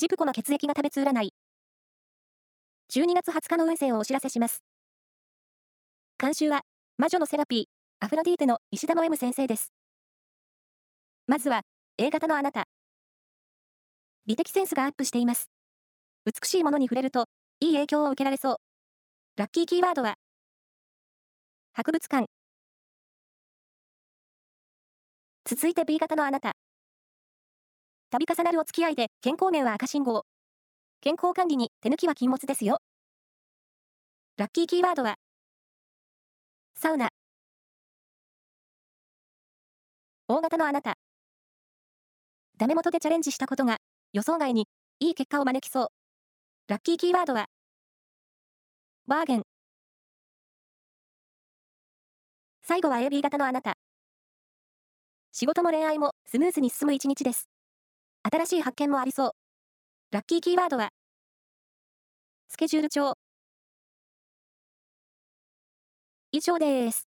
ジプコの血液が食べつ占い。12月20日の運勢をお知らせします。監修は、魔女のセラピー、アフロディーテの石田の M 先生です。まずは、A 型のあなた。美的センスがアップしています。美しいものに触れると、いい影響を受けられそう。ラッキーキーワードは、博物館。続いて B 型のあなた。度重なるお付き合いで健康面は赤信号。健康管理に手抜きは禁物ですよ。ラッキーキーワードは、サウナ。大型のあなた。ダメ元でチャレンジしたことが予想外にいい結果を招きそう。ラッキーキーワードは、バーゲン。最後は AB 型のあなた。仕事も恋愛もスムーズに進む一日です。新しい発見もありそう。ラッキーキーワードは、スケジュール帳。以上です。